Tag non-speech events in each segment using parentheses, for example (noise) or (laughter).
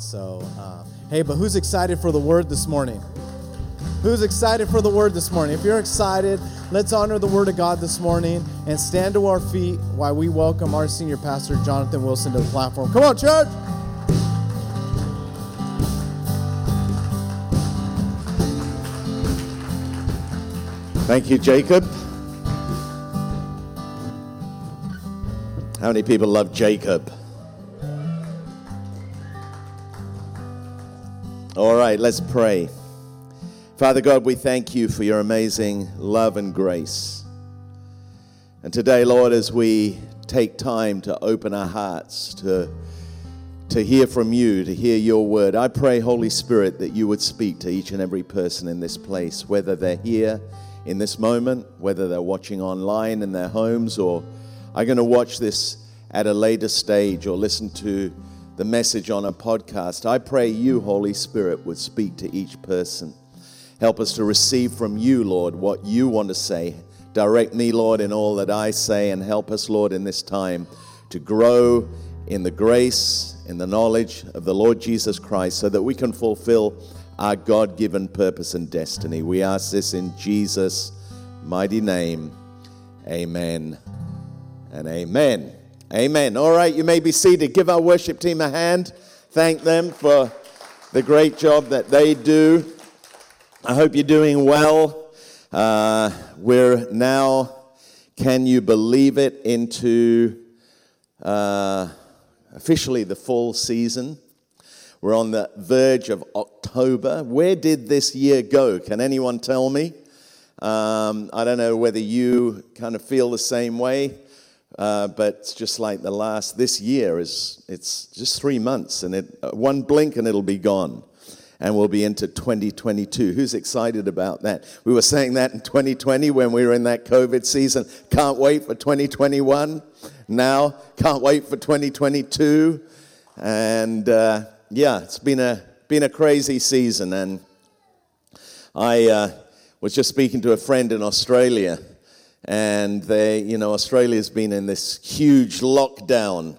So, uh, hey, but who's excited for the word this morning? Who's excited for the word this morning? If you're excited, let's honor the word of God this morning and stand to our feet while we welcome our senior pastor, Jonathan Wilson, to the platform. Come on, church! Thank you, Jacob. How many people love Jacob? Right, let's pray. Father God, we thank you for your amazing love and grace. And today, Lord, as we take time to open our hearts to, to hear from you, to hear your word, I pray, Holy Spirit, that you would speak to each and every person in this place, whether they're here in this moment, whether they're watching online in their homes or are going to watch this at a later stage or listen to the message on a podcast. I pray you, Holy Spirit, would speak to each person. Help us to receive from you, Lord, what you want to say. Direct me, Lord, in all that I say, and help us, Lord, in this time to grow in the grace, in the knowledge of the Lord Jesus Christ, so that we can fulfill our God given purpose and destiny. We ask this in Jesus' mighty name. Amen and amen. Amen. All right, you may be seated. Give our worship team a hand. Thank them for the great job that they do. I hope you're doing well. Uh, we're now, can you believe it, into uh, officially the fall season. We're on the verge of October. Where did this year go? Can anyone tell me? Um, I don't know whether you kind of feel the same way, uh, but just like the last, this year is, it's just three months and it, uh, one blink and it'll be gone. And we'll be into 2022. Who's excited about that? We were saying that in 2020 when we were in that COVID season. Can't wait for 2021. Now, can't wait for 2022. And, uh, yeah, it's been a been a crazy season, and I uh, was just speaking to a friend in Australia, and they, you know, Australia's been in this huge lockdown,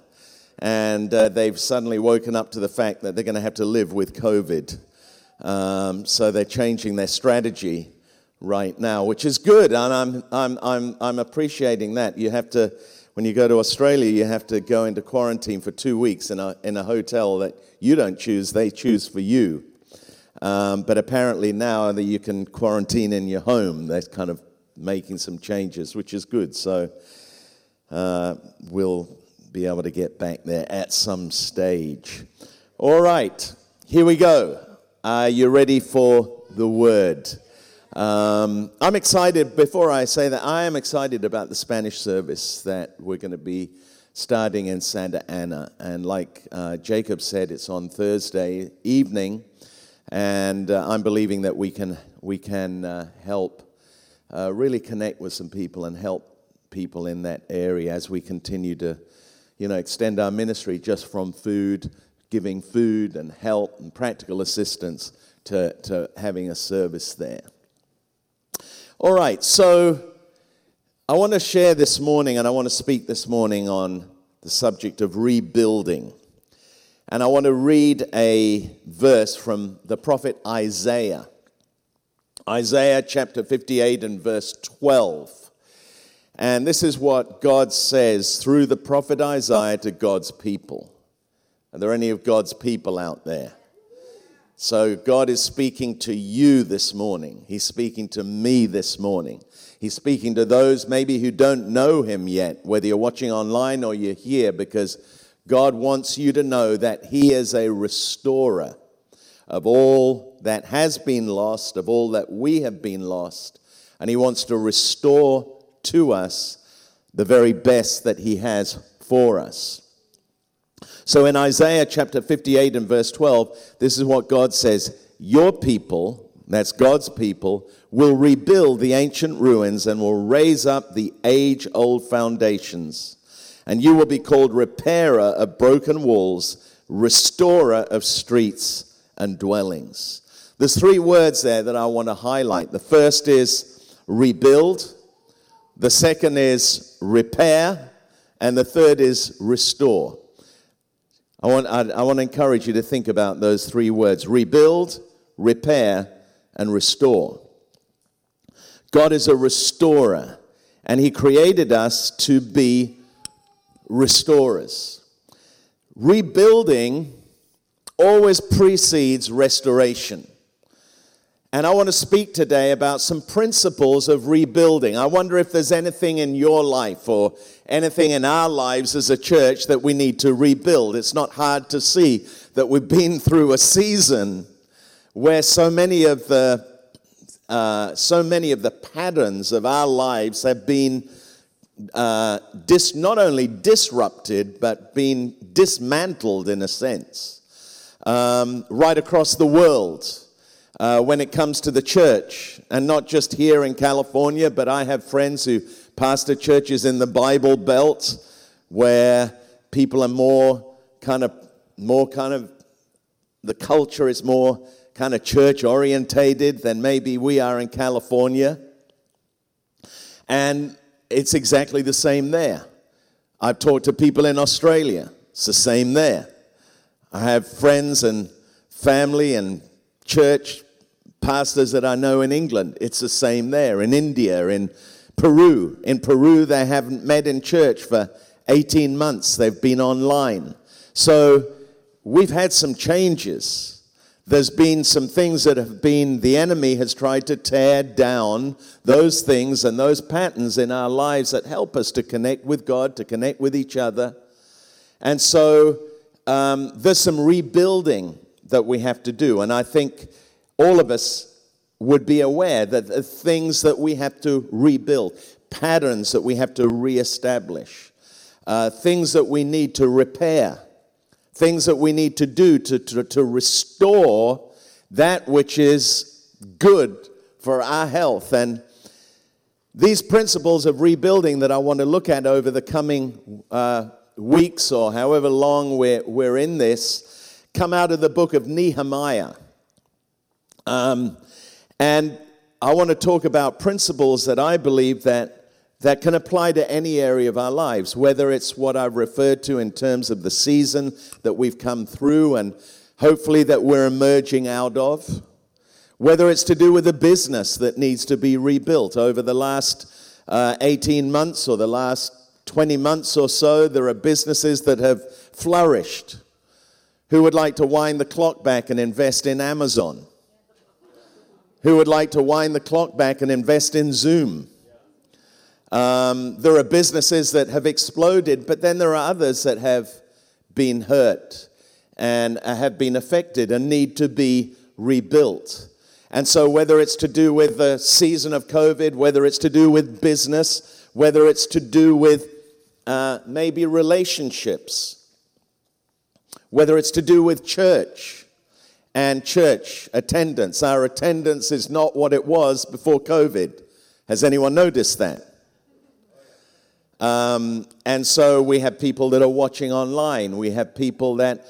and uh, they've suddenly woken up to the fact that they're going to have to live with COVID. Um, so they're changing their strategy right now, which is good, and I'm I'm I'm I'm appreciating that. You have to when you go to Australia, you have to go into quarantine for two weeks in a, in a hotel that you don't choose, they choose for you. Um, but apparently now that you can quarantine in your home, they're kind of making some changes, which is good. So uh, we'll be able to get back there at some stage. All right, here we go. Are you ready for the word? Um, I'm excited, before I say that, I am excited about the Spanish service that we're going to be starting in Santa Ana. And like uh, Jacob said, it's on Thursday evening. And uh, I'm believing that we can, we can uh, help uh, really connect with some people and help people in that area as we continue to you know, extend our ministry just from food, giving food and help and practical assistance to, to having a service there. All right, so I want to share this morning and I want to speak this morning on the subject of rebuilding. And I want to read a verse from the prophet Isaiah. Isaiah chapter 58 and verse 12. And this is what God says through the prophet Isaiah to God's people. Are there any of God's people out there? So God is speaking to you this morning. He's speaking to me this morning. He's speaking to those maybe who don't know him yet, whether you're watching online or you're here, because God wants you to know that he is a restorer of all that has been lost, of all that we have been lost. And he wants to restore to us the very best that he has for us. So in Isaiah chapter 58 and verse 12, this is what God says Your people, that's God's people, will rebuild the ancient ruins and will raise up the age old foundations. And you will be called repairer of broken walls, restorer of streets and dwellings. There's three words there that I want to highlight. The first is rebuild, the second is repair, and the third is restore. I want, I, I want to encourage you to think about those three words rebuild, repair, and restore. God is a restorer, and He created us to be restorers. Rebuilding always precedes restoration. And I want to speak today about some principles of rebuilding. I wonder if there's anything in your life or anything in our lives as a church that we need to rebuild. It's not hard to see that we've been (laughs) through a season where so many of the uh, so many of the patterns of our lives have been uh, dis, not only disrupted but been dismantled in a sense um, right across the world uh, when it comes to the church, and not just here in California, but I have friends who pastor churches in the Bible Belt where people are more kind of, more kind of, the culture is more kind of church orientated than maybe we are in California. And it's exactly the same there. I've talked to people in Australia, it's the same there. I have friends and family and church pastors that I know in England. It's the same there, in India, in Peru. In Peru, they haven't met in church for 18 months, they've been online. So we've had some changes. There's been some things that have been, the enemy has tried to tear down those things and those patterns in our lives that help us to connect with God, to connect with each other. And so um, there's some rebuilding that we have to do. And I think all of us would be aware that the things that we have to rebuild, patterns that we have to reestablish, uh, things that we need to repair, things that we need to do to, to, to restore that which is good for our health. And these principles of rebuilding that I want to look at over the coming uh, weeks or however long we're, we're in this come out of the book of Nehemiah. Um, and I want to talk about principles that I believe that that can apply to any area of our lives, whether it's what I've referred to in terms of the season that we've come through and hopefully that we're emerging out of, whether it's to do with a business that needs to be rebuilt over the last uh, 18 months or the last 20 months or so, there are businesses that have flourished. Who would like to wind the clock back and invest in Amazon? who would like to wind the clock back and invest in Zoom. Um, there are businesses that have exploded, but then there are others that have been hurt and have been affected and need to be rebuilt. And so, whether it's to do with the season of COVID, whether it's to do with business, whether it's to do with uh, maybe relationships, whether it's to do with church, and church attendance. Our attendance is not what it was before COVID. Has anyone noticed that? Um, and so we have people that are watching online. We have people that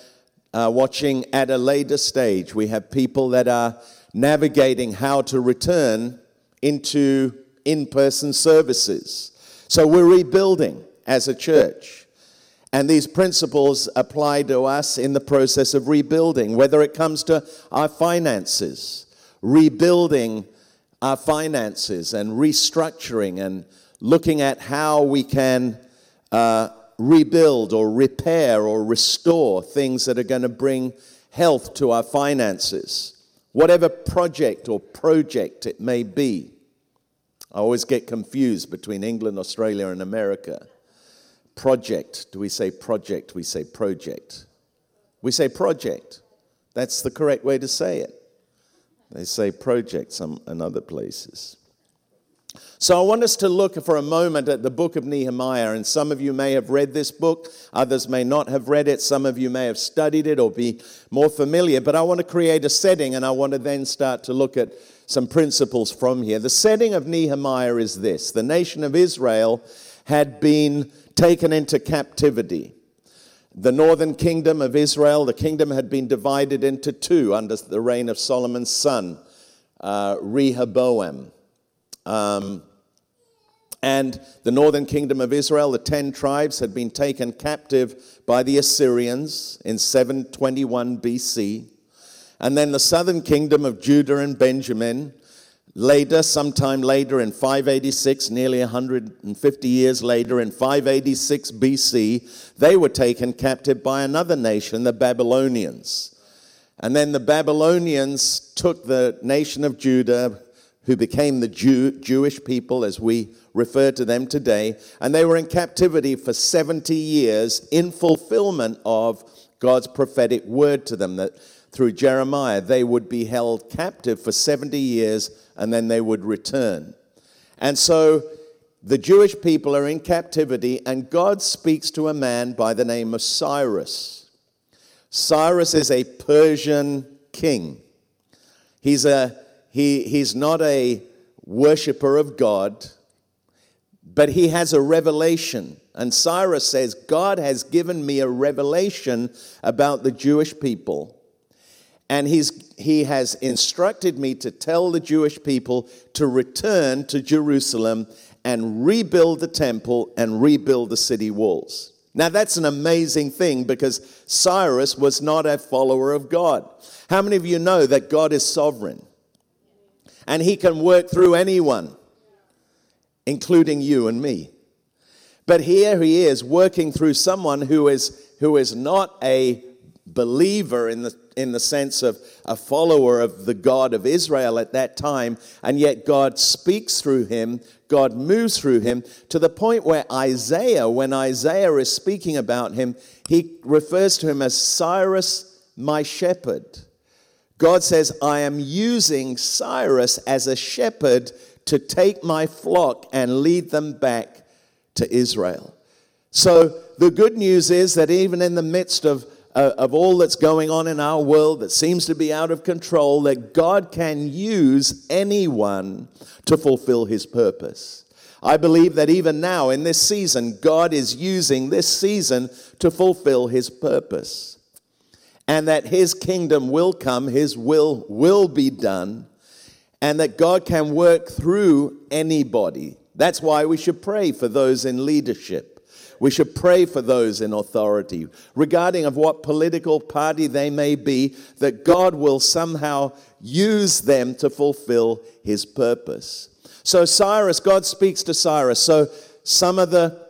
are watching at a later stage. We have people that are navigating how to return into in person services. So we're rebuilding as a church. And these principles apply to us in the process of rebuilding, whether it comes to our finances, rebuilding our finances and restructuring and looking at how we can uh, rebuild or repair or restore things that are going to bring health to our finances, whatever project or project it may be. I always get confused between England, Australia, and America. Project. Do we say project? We say project. We say project. That's the correct way to say it. They say project some in other places. So I want us to look for a moment at the book of Nehemiah, and some of you may have read this book, others may not have read it, some of you may have studied it or be more familiar, but I want to create a setting and I want to then start to look at some principles from here. The setting of Nehemiah is this the nation of Israel had been taken into captivity. The northern kingdom of Israel, the kingdom had been divided into two under the reign of Solomon's son, uh, Rehoboam. Um, And the northern kingdom of Israel, the 10 tribes, had been taken captive by the Assyrians in 721 BC. And then the southern kingdom of Judah and Benjamin, later, sometime later in 586, nearly 150 years later, in 586 BC, they were taken captive by another nation, the Babylonians. And then the Babylonians took the nation of Judah, who became the Jew, Jewish people as we refer to them today, and they were in captivity for 70 years in fulfillment of God's prophetic word to them that through Jeremiah they would be held captive for 70 years and then they would return. And so the Jewish people are in captivity, and God speaks to a man by the name of Cyrus. Cyrus is a Persian king. He's a he, he's not a worshiper of God, but he has a revelation. And Cyrus says, God has given me a revelation about the Jewish people. And he's, he has instructed me to tell the Jewish people to return to Jerusalem and rebuild the temple and rebuild the city walls. Now, that's an amazing thing because Cyrus was not a follower of God. How many of you know that God is sovereign? and He can work through anyone, including you and me. But here He is working through someone who is, who is not a believer in the, in the sense of a follower of the God of Israel at that time, and yet God speaks through him, God moves through him to the point where Isaiah, when Isaiah is speaking about him, he refers to him as Cyrus, my shepherd. God says, I am using Cyrus as a shepherd to take my flock and lead them back to Israel. So the good news is that even in the midst of, uh, of all that's going on in our world that seems to be out of control, that God can use anyone to fulfill his purpose. I believe that even now in this season, God is using this season to fulfill his purpose and that his kingdom will come, his will will be done, and that God can work through anybody. That's why we should pray for those in leadership. We should pray for those in authority, regarding of what political party they may be, that God will somehow use them to fulfill his purpose. So Cyrus, God speaks to Cyrus. So some of the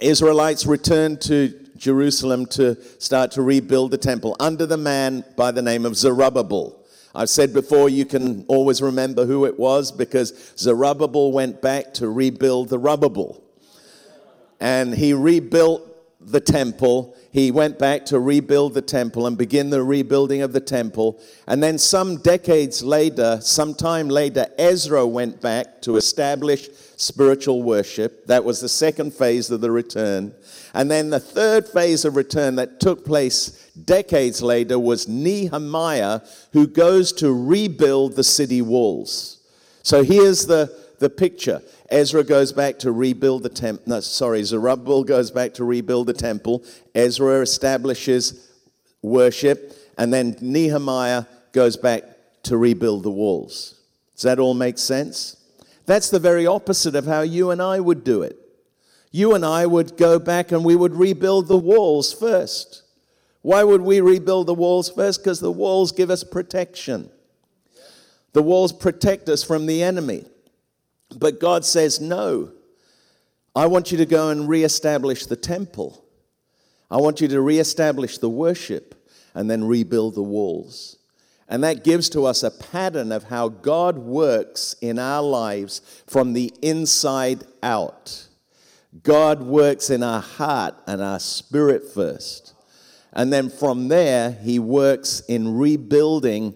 Israelites returned to Jerusalem to start to rebuild the temple under the man by the name of Zerubbabel. I've said before, you can always remember who it was because Zerubbabel went back to rebuild the Rubbable. And he rebuilt the temple. He went back to rebuild the temple and begin the rebuilding of the temple. And then, some decades later, some time later, Ezra went back to establish spiritual worship. That was the second phase of the return. And then the third phase of return that took place decades later was Nehemiah, who goes to rebuild the city walls. So here's the, the picture. Ezra goes back to rebuild the temple. No, sorry, Zerubbabel goes back to rebuild the temple. Ezra establishes worship. And then Nehemiah goes back to rebuild the walls. Does that all make sense? That's the very opposite of how you and I would do it you and I would go back and we would rebuild the walls first. Why would we rebuild the walls first? Because the walls give us protection. The walls protect us from the enemy. But God says, no. I want you to go and reestablish the temple. I want you to reestablish the worship and then rebuild the walls. And that gives to us a pattern of how God works in our lives from the inside out. God works in our heart and our spirit first. And then from there, He works in rebuilding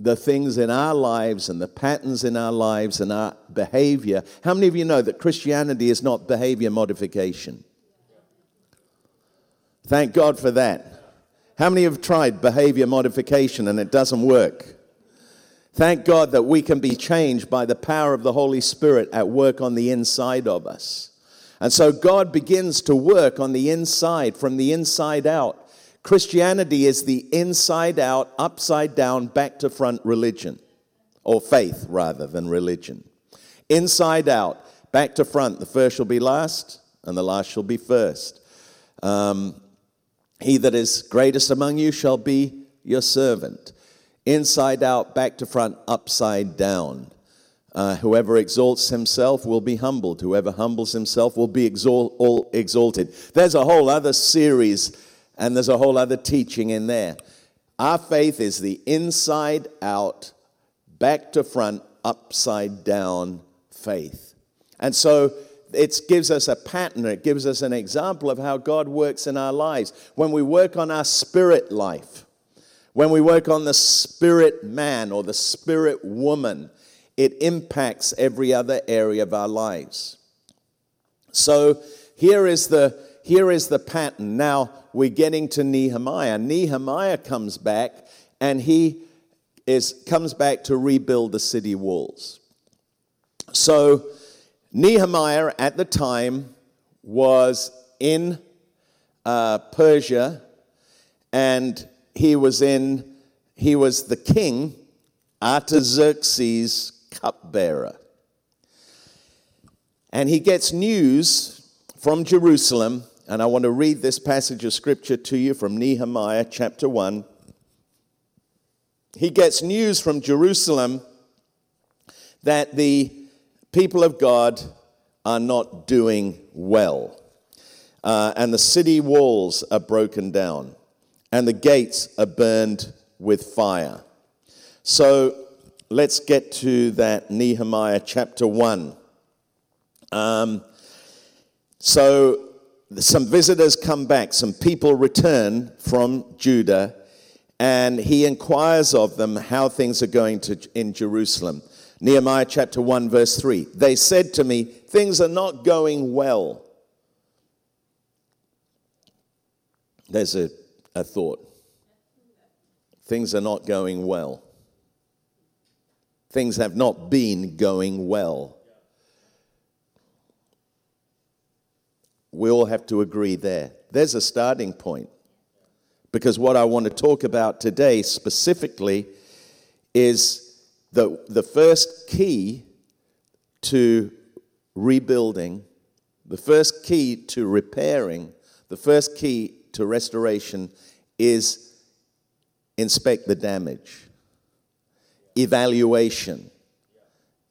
the things in our lives and the patterns in our lives and our behavior. How many of you know that Christianity is not behavior modification? Thank God for that. How many have tried behavior modification and it doesn't work? Thank God that we can be changed by the power of the Holy Spirit at work on the inside of us. And so God begins to work on the inside, from the inside out. Christianity is the inside out, upside down, back to front religion, or faith rather than religion. inside out, back to front. The first shall be last, and the last shall be first. Um, he that is greatest among you shall be your servant. Inside out, back to front, upside down. Uh, whoever exalts himself will be humbled. Whoever humbles himself will be exalt- exalted. There's a whole other series and there's a whole other teaching in there. Our faith is the inside out, back to front, upside down faith. And so it gives us a pattern, it gives us an example of how God works in our lives. When we work on our spirit life, when we work on the spirit man or the spirit woman, it impacts every other area of our lives. So here is the, here is the pattern. Now we're getting to Nehemiah. Nehemiah comes back and he is, comes back to rebuild the city walls. So Nehemiah at the time was in uh, Persia and he was in, he was the king, Artaxerxes' cupbearer. And he gets news from Jerusalem, and I want to read this passage of scripture to you from Nehemiah chapter 1. He gets news from Jerusalem that the people of God are not doing well. Uh, and the city walls are broken down, and the gates are burned with fire. So let's get to that Nehemiah chapter 1. Um, so some visitors come back, some people return from Judah, and he inquires of them how things are going to, in Jerusalem. Nehemiah chapter 1, verse 3. They said to me, Things are not going well. There's a, a thought. Things are not going well things have not been going well. We all have to agree there. There's a starting point. Because what I want to talk about today specifically is the, the first key to rebuilding, the first key to repairing, the first key to restoration is inspect the damage evaluation.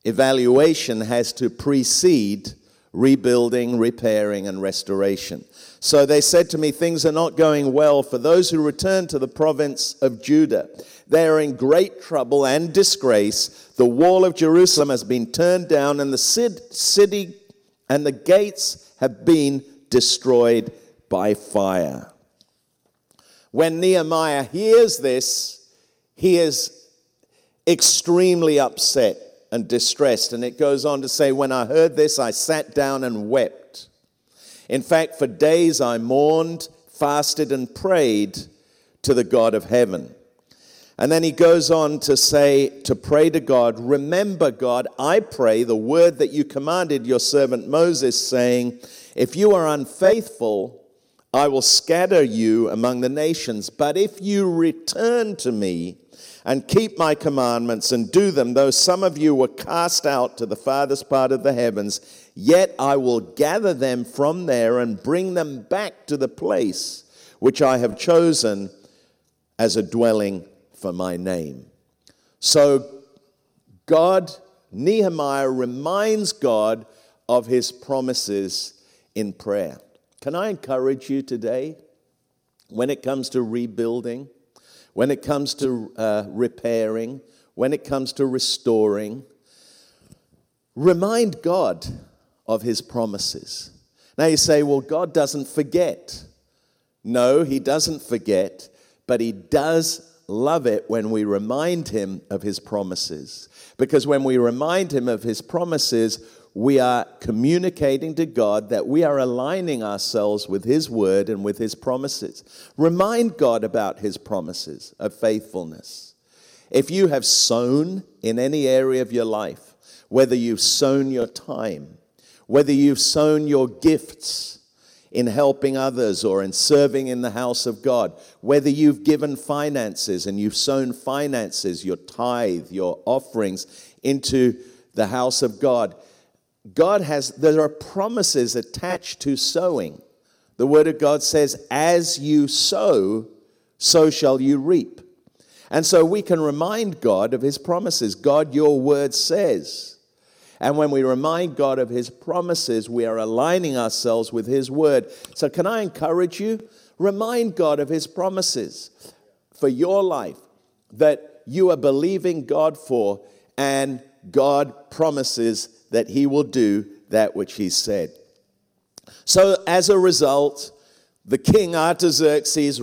Evaluation has to precede rebuilding, repairing, and restoration. So they said to me, Things are not going well for those who return to the province of Judah. They are in great trouble and disgrace. The wall of Jerusalem has been turned down, and the city and the gates have been destroyed by fire. When Nehemiah hears this, he is extremely upset and distressed. And it goes on to say, When I heard this, I sat down and wept. In fact, for days I mourned, fasted, and prayed to the God of heaven. And then he goes on to say, to pray to God, Remember, God, I pray the word that you commanded your servant Moses, saying, If you are unfaithful, I will scatter you among the nations. But if you return to me, and keep my commandments and do them, though some of you were cast out to the farthest part of the heavens, yet I will gather them from there and bring them back to the place which I have chosen as a dwelling for my name. So, God, Nehemiah reminds God of his promises in prayer. Can I encourage you today when it comes to rebuilding? When it comes to uh, repairing, when it comes to restoring, remind God of his promises. Now you say, well, God doesn't forget. No, he doesn't forget, but he does love it when we remind him of his promises. Because when we remind him of his promises, we are communicating to God that we are aligning ourselves with His word and with His promises. Remind God about His promises of faithfulness. If you have sown in any area of your life, whether you've sown your time, whether you've sown your gifts, in helping others or in serving in the house of God, whether you've given finances and you've sown finances, your tithe, your offerings into the house of God, God has, there are promises attached to sowing. The Word of God says, As you sow, so shall you reap. And so we can remind God of His promises. God, your Word says. And when we remind God of His promises, we are aligning ourselves with His Word. So, can I encourage you? Remind God of His promises for your life that you are believing God for, and God promises that He will do that which He said. So, as a result, the king Artaxerxes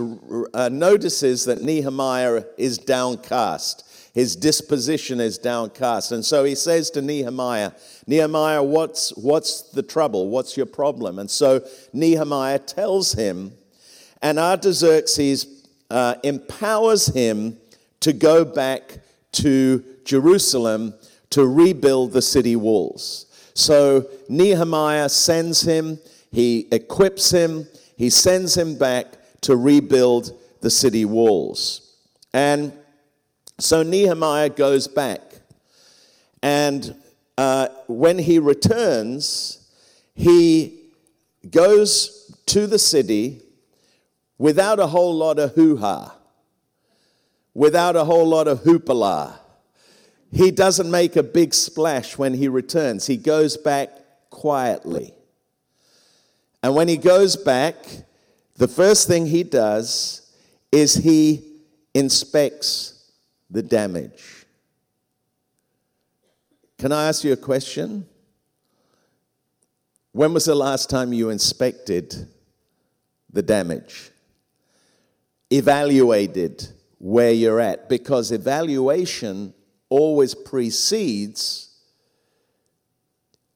uh, notices that Nehemiah is downcast. His disposition is downcast. And so he says to Nehemiah, Nehemiah, what's, what's the trouble? What's your problem? And so Nehemiah tells him, and Artaxerxes uh, empowers him to go back to Jerusalem to rebuild the city walls. So Nehemiah sends him, he equips him, he sends him back to rebuild the city walls. And so Nehemiah goes back. And uh, when he returns, he goes to the city without a whole lot of hoo ha, without a whole lot of hoopla. He doesn't make a big splash when he returns. He goes back quietly. And when he goes back, the first thing he does is he inspects the damage. Can I ask you a question? When was the last time you inspected the damage? Evaluated where you're at? Because evaluation always precedes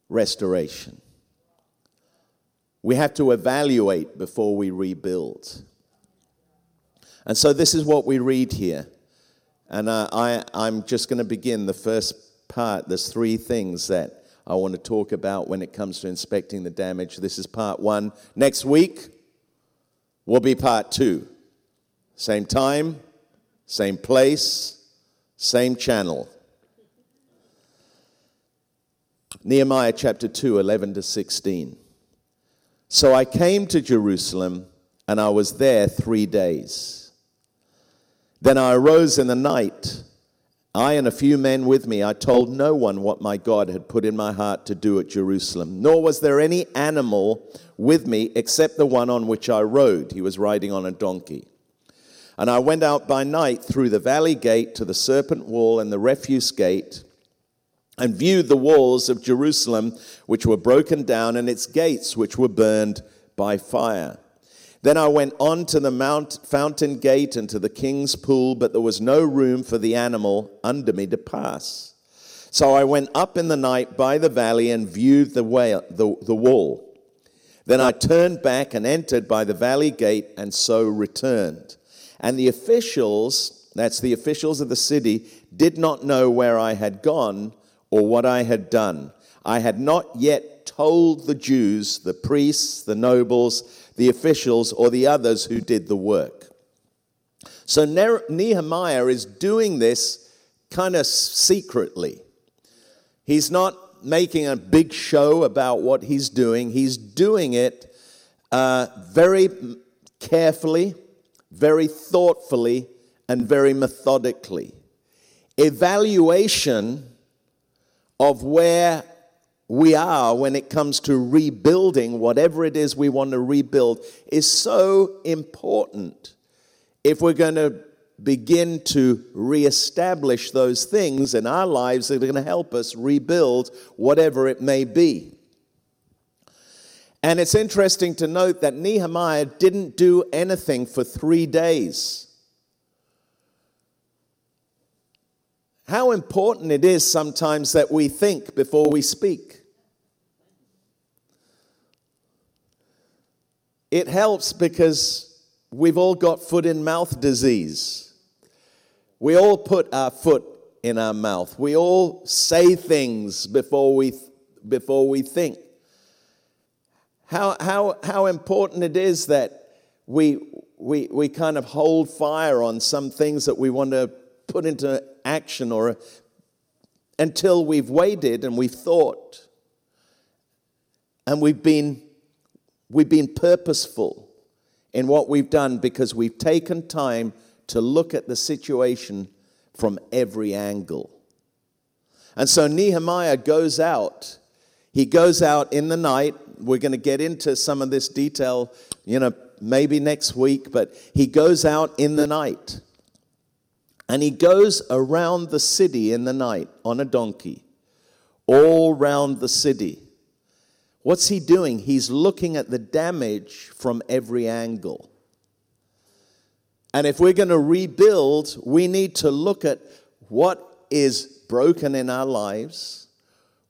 restoration. We have to evaluate before we rebuild. And so, this is what we read here. And uh, I, I'm just going to begin the first part. There's three things that I want to talk about when it comes to inspecting the damage. This is part one. Next week will be part two. Same time, same place, same channel. Nehemiah chapter 2, 11 to 16. So I came to Jerusalem, and I was there three days. Then I arose in the night, I and a few men with me. I told no one what my God had put in my heart to do at Jerusalem, nor was there any animal with me except the one on which I rode. He was riding on a donkey. And I went out by night through the valley gate to the serpent wall and the refuse gate and viewed the walls of Jerusalem, which were broken down, and its gates, which were burned by fire. Then I went on to the mount, fountain gate and to the king's pool, but there was no room for the animal under me to pass. So I went up in the night by the valley and viewed the, way, the, the wall. Then I turned back and entered by the valley gate, and so returned. And the officials, that's the officials of the city, did not know where I had gone or what I had done. I had not yet told the Jews, the priests, the nobles, the officials, or the others who did the work. So Nehemiah is doing this kind of secretly. He's not making a big show about what he's doing, he's doing it uh, very carefully, very thoughtfully, and very methodically. Evaluation of where we are when it comes to rebuilding whatever it is we want to rebuild is so important if we're going to begin to reestablish those things in our lives that are going to help us rebuild whatever it may be. And it's interesting to note that Nehemiah didn't do anything for three days. how important it is sometimes that we think before we speak. It helps because we've all got foot in mouth disease. We all put our foot in our mouth. We all say things before we, before we think. How, how, how important it is that we, we, we kind of hold fire on some things that we want to put into action or until we've waited and we've thought And we've been, we've been purposeful in what we've done because we've taken time to look at the situation from every angle. And so Nehemiah goes out. He goes out in the night. We're going to get into some of this detail, you know, maybe next week, but he goes out in the night. And he goes around the city in the night on a donkey, all round the city. What's he doing? He's looking at the damage from every angle. And if we're going to rebuild, we need to look at what is broken in our lives,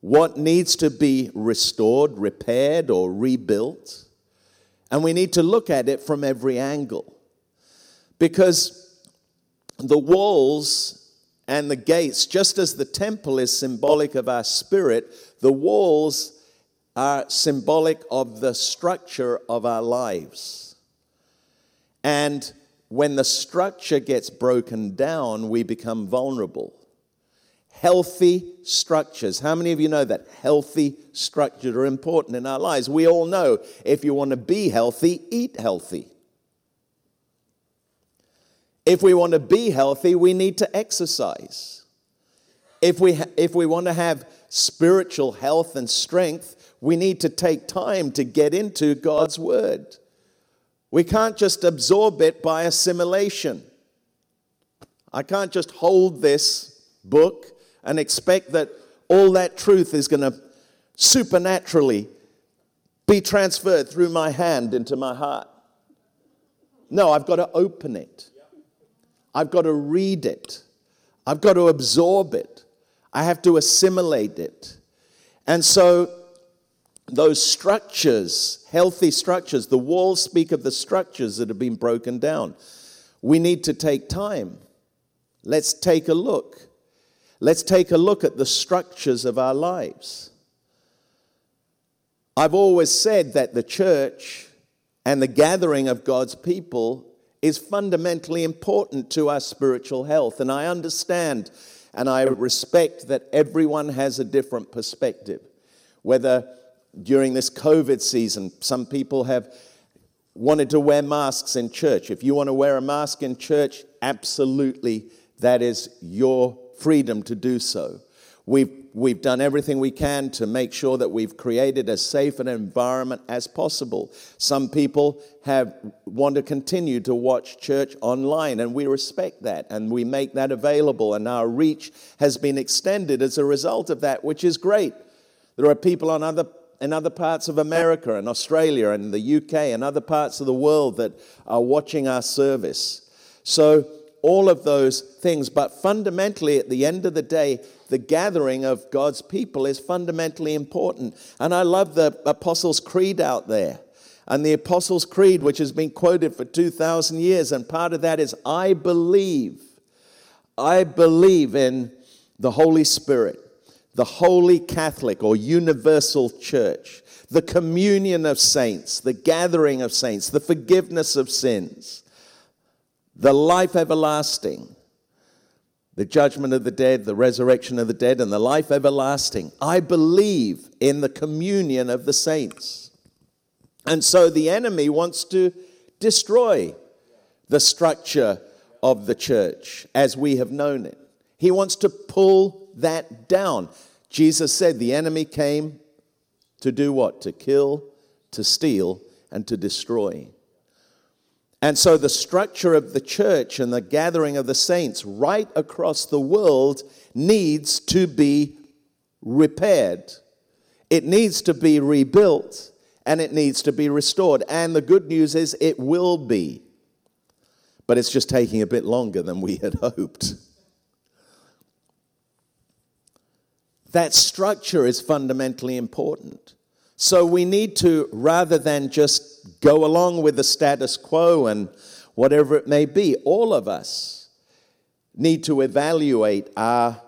what needs to be restored, repaired, or rebuilt. And we need to look at it from every angle. Because the walls and the gates, just as the temple is symbolic of our spirit, the walls are symbolic of the structure of our lives. And when the structure gets broken down, we become vulnerable. Healthy structures. How many of you know that healthy structures are important in our lives? We all know if you want to be healthy, eat healthy. If we want to be healthy, we need to exercise. If we, ha- if we want to have spiritual health and strength, we need to take time to get into God's Word. We can't just absorb it by assimilation. I can't just hold this book and expect that all that truth is going to supernaturally be transferred through my hand into my heart. No, I've got to open it. I've got to read it. I've got to absorb it. I have to assimilate it. And so those structures, healthy structures, the walls speak of the structures that have been broken down. We need to take time. Let's take a look. Let's take a look at the structures of our lives. I've always said that the church and the gathering of God's people is fundamentally important to our spiritual health. And I understand and I respect that everyone has a different perspective. Whether during this COVID season, some people have wanted to wear masks in church. If you want to wear a mask in church, absolutely, that is your freedom to do so. We've, we've done everything we can to make sure that we've created as safe an environment as possible. Some people have want to continue to watch church online, and we respect that, and we make that available, and our reach has been extended as a result of that, which is great. There are people on other in other parts of America and Australia and the UK and other parts of the world that are watching our service. So, all of those things, but fundamentally, at the end of the day, the gathering of God's people is fundamentally important. And I love the Apostles' Creed out there. And the Apostles' Creed, which has been quoted for 2,000 years, and part of that is I believe. I believe in the Holy Spirit the Holy Catholic or Universal Church, the communion of saints, the gathering of saints, the forgiveness of sins, the life everlasting, the judgment of the dead, the resurrection of the dead, and the life everlasting. I believe in the communion of the saints. And so the enemy wants to destroy the structure of the church as we have known it. He wants to pull that down. Jesus said the enemy came to do what? To kill, to steal, and to destroy. And so the structure of the church and the gathering of the saints right across the world needs to be repaired. It needs to be rebuilt and it needs to be restored. And the good news is it will be. But it's just taking a bit longer than we had (laughs) hoped. That structure is fundamentally important. So we need to, rather than just go along with the status quo and whatever it may be, all of us need to evaluate our,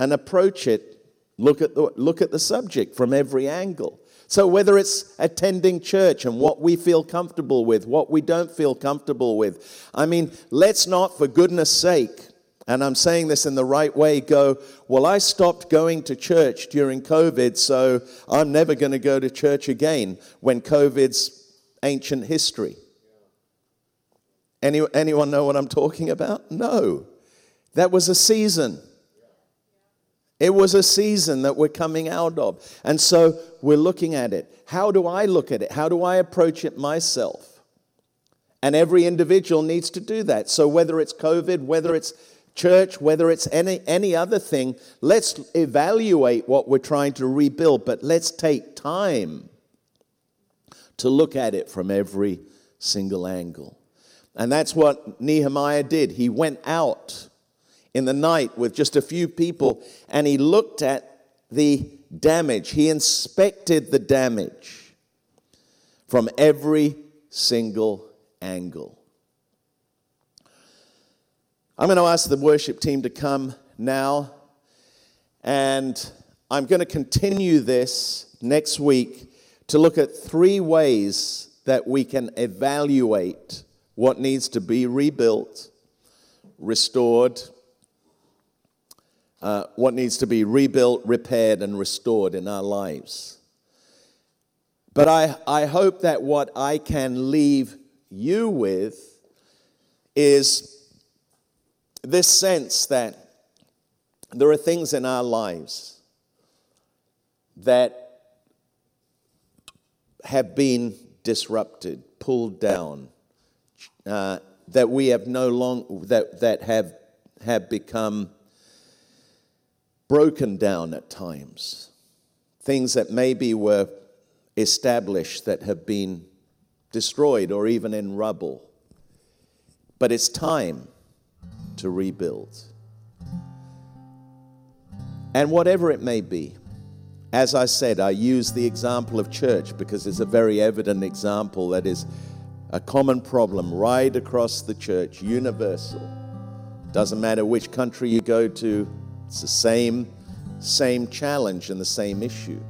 and approach it, look at, the, look at the subject from every angle. So, whether it's attending church and what we feel comfortable with, what we don't feel comfortable with, I mean, let's not, for goodness sake, and I'm saying this in the right way, go, well, I stopped going to church during COVID, so I'm never going to go to church again when COVID's ancient history. Any, anyone know what I'm talking about? No. That was a season. It was a season that we're coming out of. And so we're looking at it. How do I look at it? How do I approach it myself? And every individual needs to do that. So whether it's COVID, whether it's church, whether it's any, any other thing, let's evaluate what we're trying to rebuild, but let's take time to look at it from every single angle. And that's what Nehemiah did. He went out in the night with just a few people and he looked at the damage. He inspected the damage from every single angle. I'm going to ask the worship team to come now, and I'm going to continue this next week to look at three ways that we can evaluate what needs to be rebuilt, restored, uh, what needs to be rebuilt, repaired, and restored in our lives. But I, I hope that what I can leave you with is this sense that there are things in our lives that have been disrupted, pulled down, uh, that we have no long that that have have become broken down at times. Things that maybe were established that have been destroyed or even in rubble. But it's time to rebuild. And whatever it may be, as I said, I use the example of church because it's a very evident example that is a common problem right across the church, universal. Doesn't matter which country you go to, it's the same, same challenge and the same issue.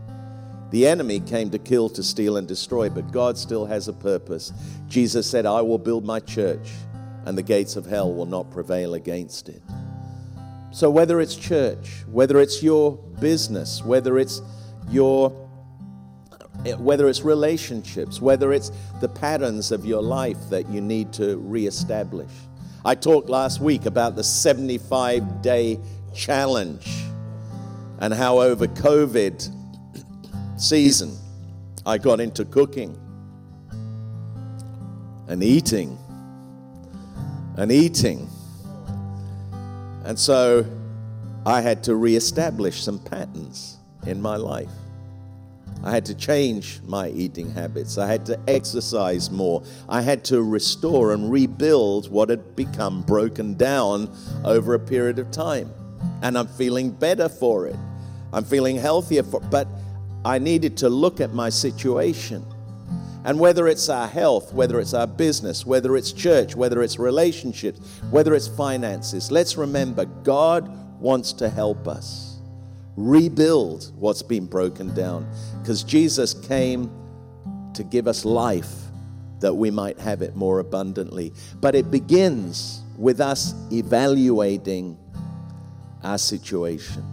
The enemy came to kill, to steal, and destroy, but God still has a purpose. Jesus said, I will build my church, and the gates of hell will not prevail against it. So, whether it's church, whether it's your business, whether it's your whether it's relationships, whether it's the patterns of your life that you need to reestablish. I talked last week about the 75 day challenge and how over COVID season I got into cooking and eating and eating. And so I had to reestablish some patterns in my life. I had to change my eating habits. I had to exercise more. I had to restore and rebuild what had become broken down over a period of time. And I'm feeling better for it. I'm feeling healthier for but I needed to look at my situation and whether it's our health, whether it's our business, whether it's church, whether it's relationships, whether it's finances, let's remember God wants to help us rebuild what's been broken down because Jesus came to give us life that we might have it more abundantly. But it begins with us evaluating our situation.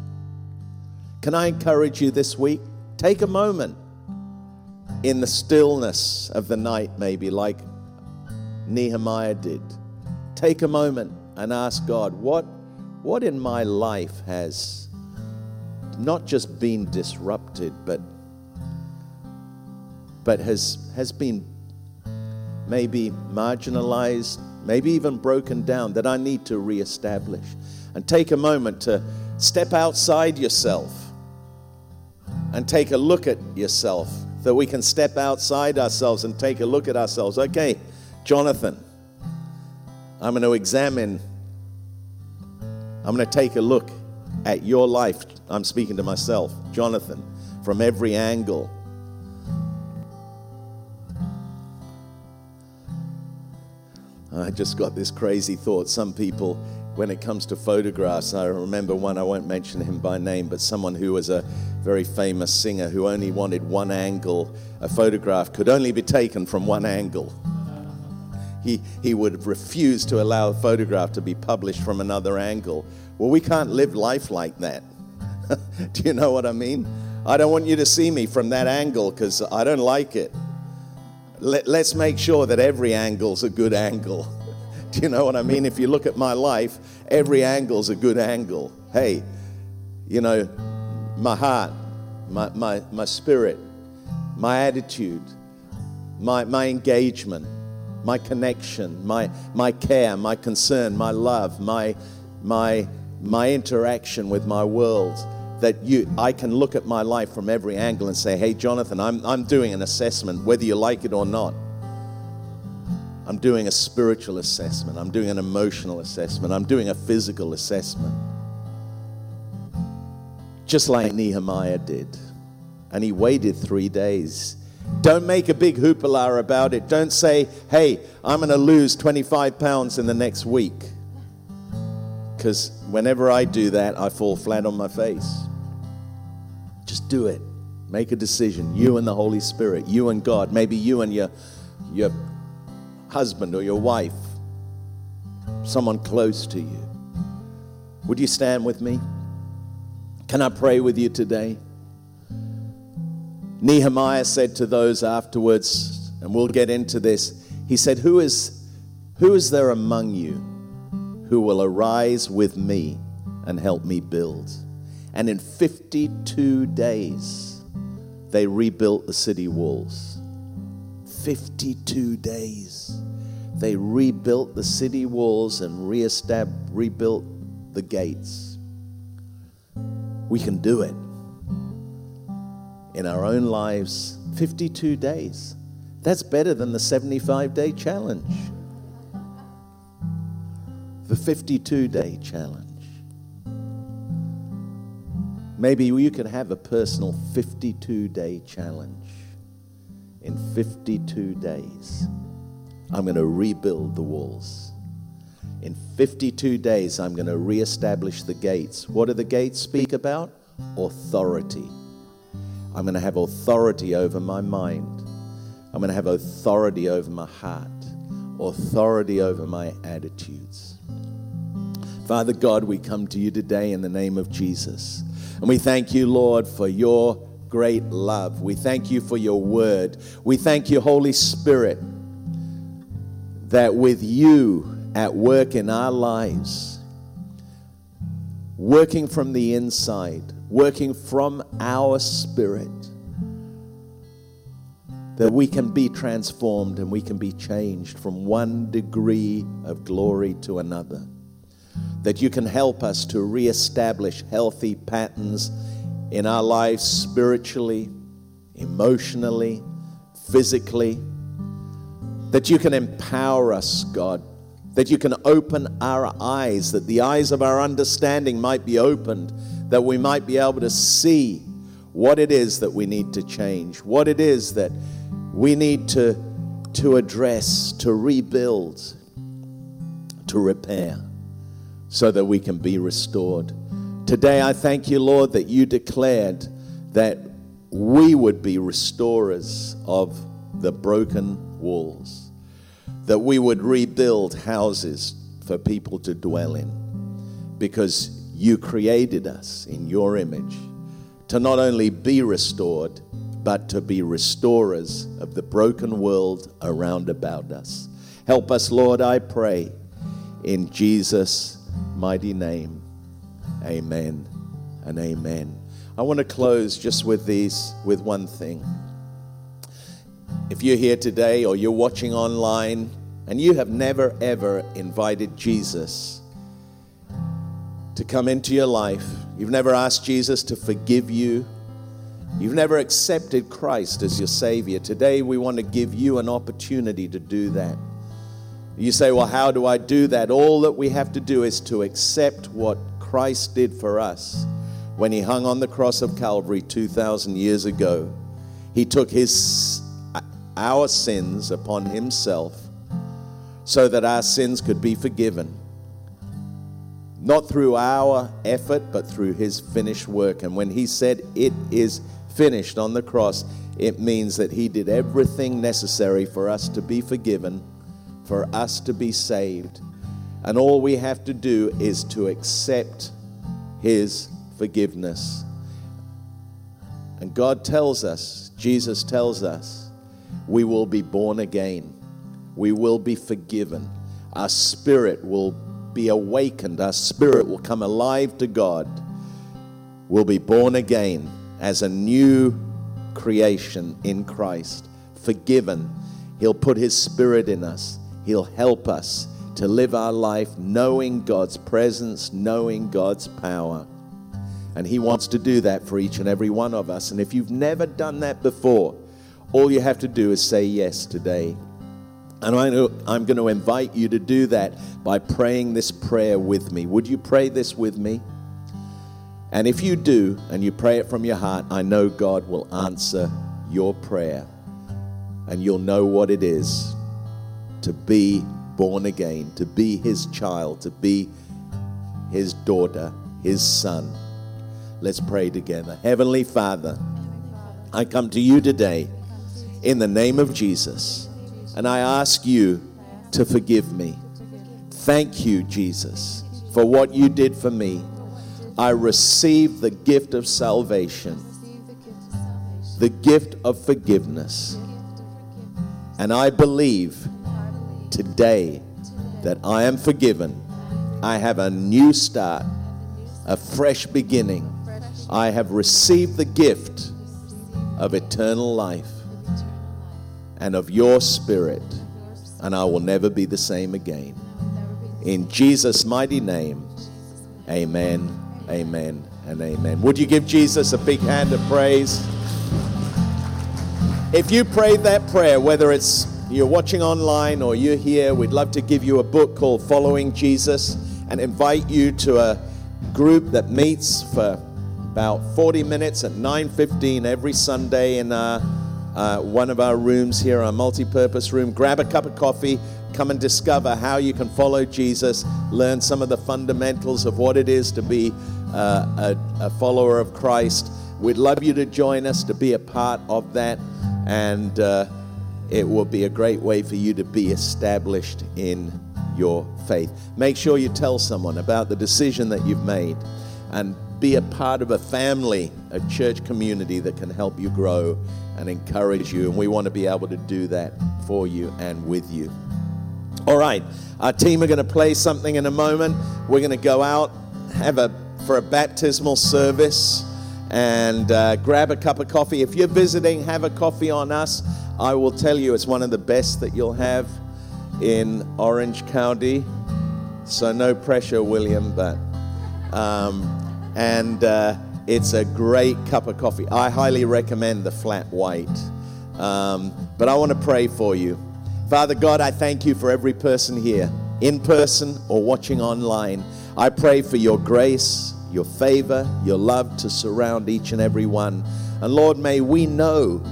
Can I encourage you this week? Take a moment in the stillness of the night, maybe like Nehemiah did. Take a moment and ask God, what, what in my life has not just been disrupted, but, but has, has been maybe marginalized, maybe even broken down that I need to reestablish. And take a moment to step outside yourself and take a look at yourself that we can step outside ourselves and take a look at ourselves. Okay, Jonathan, I'm going to examine, I'm going to take a look at your life. I'm speaking to myself, Jonathan, from every angle. I just got this crazy thought. Some people when it comes to photographs. I remember one, I won't mention him by name, but someone who was a very famous singer who only wanted one angle. A photograph could only be taken from one angle. he, he would refuse to allow a photograph to be published from another angle. Well, we can't live life like that. (laughs) Do you know what I mean? I don't want you to see me from that angle because I don't like it. Let, let's make sure that every angle's a good angle. (laughs) (laughs) You know what I mean? If you look at my life, every angle's a good angle. Hey, you know, my heart, my, my, my spirit, my attitude, my, my engagement, my connection, my, my care, my concern, my love, my, my, my interaction with my world. That you, I can look at my life from every angle and say, hey, Jonathan, I'm, I'm doing an assessment, whether you like it or not. I'm doing a spiritual assessment. I'm doing an emotional assessment. I'm doing a physical assessment. Just like Nehemiah did. And he waited three days. Don't make a big hoopla about it. Don't say, hey, I'm going to lose 25 pounds in the next week. Because whenever I do that, I fall flat on my face. Just do it. Make a decision. You and the Holy Spirit, you and God, maybe you and your, your husband or your wife, someone close to you. Would you stand with me? Can I pray with you today? Nehemiah said to those afterwards, and we'll get into this, he said, Who is, who is there among you who will arise with me and help me build? And in 52 days, they rebuilt the city walls. 52 days. They rebuilt the city walls and rebuilt the gates. We can do it in our own lives 52 days. That's better than the 75 day challenge. The 52 day challenge. Maybe you could have a personal 52 day challenge. In 52 days, I'm going to rebuild the walls. In 52 days, I'm going to reestablish the gates. What do the gates speak about? Authority. I'm going to have authority over my mind. I'm going to have authority over my heart, authority over my attitudes. Father God, we come to you today in the name of Jesus. And we thank you, Lord, for your great love. We thank you for your word. We thank you, Holy Spirit, that with you at work in our lives, working from the inside, working from our spirit, that we can be transformed and we can be changed from one degree of glory to another. That you can help us to reestablish healthy patterns in our lives spiritually, emotionally, physically. That you can empower us, God. That you can open our eyes, that the eyes of our understanding might be opened that we might be able to see what it is that we need to change, what it is that we need to, to address, to rebuild, to repair, so that we can be restored. Today, I thank you, Lord, that you declared that we would be restorers of the broken walls, that we would rebuild houses for people to dwell in, because you created us in your image to not only be restored, but to be restorers of the broken world around about us. Help us, Lord, I pray, in Jesus' mighty name. Amen and amen. I want to close just with these, with one thing. If you're here today or you're watching online and you have never ever invited Jesus to come into your life, you've never asked Jesus to forgive you, you've never accepted Christ as your Savior, today we want to give you an opportunity to do that. You say, Well, how do I do that? All that we have to do is to accept what Christ did for us when He hung on the cross of Calvary 2,000 years ago. He took His, our sins upon Himself so that our sins could be forgiven not through our effort, but through his finished work. And when he said, It is finished on the cross, it means that he did everything necessary for us to be forgiven, for us to be saved. And all we have to do is to accept His forgiveness. And God tells us, Jesus tells us, we will be born again. We will be forgiven. Our spirit will be awakened. Our spirit will come alive to God. We'll be born again as a new creation in Christ, forgiven. He'll put His Spirit in us. He'll help us to live our life knowing God's presence, knowing God's power. And He wants to do that for each and every one of us. And if you've never done that before, all you have to do is say yes today. And I'm going to invite you to do that by praying this prayer with me. Would you pray this with me? And if you do, and you pray it from your heart, I know God will answer your prayer. And you'll know what it is to be born again, to be His child, to be His daughter, His son. Let's pray together. Heavenly Father, I come to you today in the name of Jesus, and I ask you to forgive me. Thank you, Jesus, for what you did for me I receive the gift of salvation, the gift of forgiveness. And I believe today that I am forgiven. I have a new start, a fresh beginning. I have received the gift of eternal life and of your spirit, and I will never be the same again. In Jesus' mighty name, amen Amen and amen. Would you give Jesus a big hand of praise? If you prayed that prayer, whether it's you're watching online or you're here, we'd love to give you a book called Following Jesus and invite you to a group that meets for about 40 minutes at 9:15 every Sunday in uh, uh, one of our rooms here, our multi-purpose room. Grab a cup of coffee, come and discover how you can follow Jesus, learn some of the fundamentals of what it is to be uh, a, a follower of Christ. We'd love you to join us to be a part of that, and uh, it will be a great way for you to be established in your faith. Make sure you tell someone about the decision that you've made and be a part of a family, a church community that can help you grow and encourage you. And we want to be able to do that for you and with you. All right, our team are going to play something in a moment. We're going to go out, have a for a baptismal service and uh, grab a cup of coffee. If you're visiting, have a coffee on us. I will tell you, it's one of the best that you'll have in Orange County. So, no pressure, William, but. Um, and uh, it's a great cup of coffee. I highly recommend the flat white. Um, but I want to pray for you. Father God, I thank you for every person here, in person or watching online. I pray for your grace, your favor, your love to surround each and every one. And Lord, may we know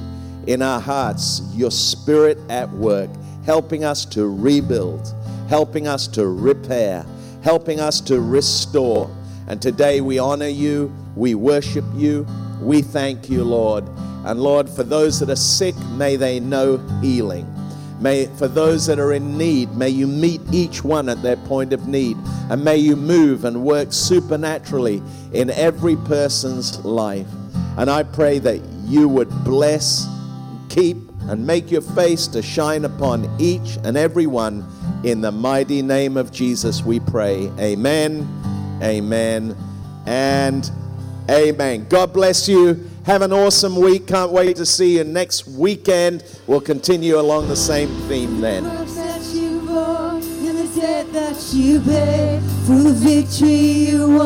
in our hearts your spirit at work, helping us to rebuild, helping us to repair, helping us to restore. And today we honor you, we worship you, we thank you, Lord. And Lord, for those that are sick, may they know healing. May, for those that are in need, may you meet each one at their point of need. And may you move and work supernaturally in every person's life. And I pray that you would bless, keep, and make your face to shine upon each and every one. In the mighty name of Jesus, we pray. Amen, amen, and amen. God bless you. Have an awesome week. Can't wait to see you next weekend. We'll continue along the same theme then. the.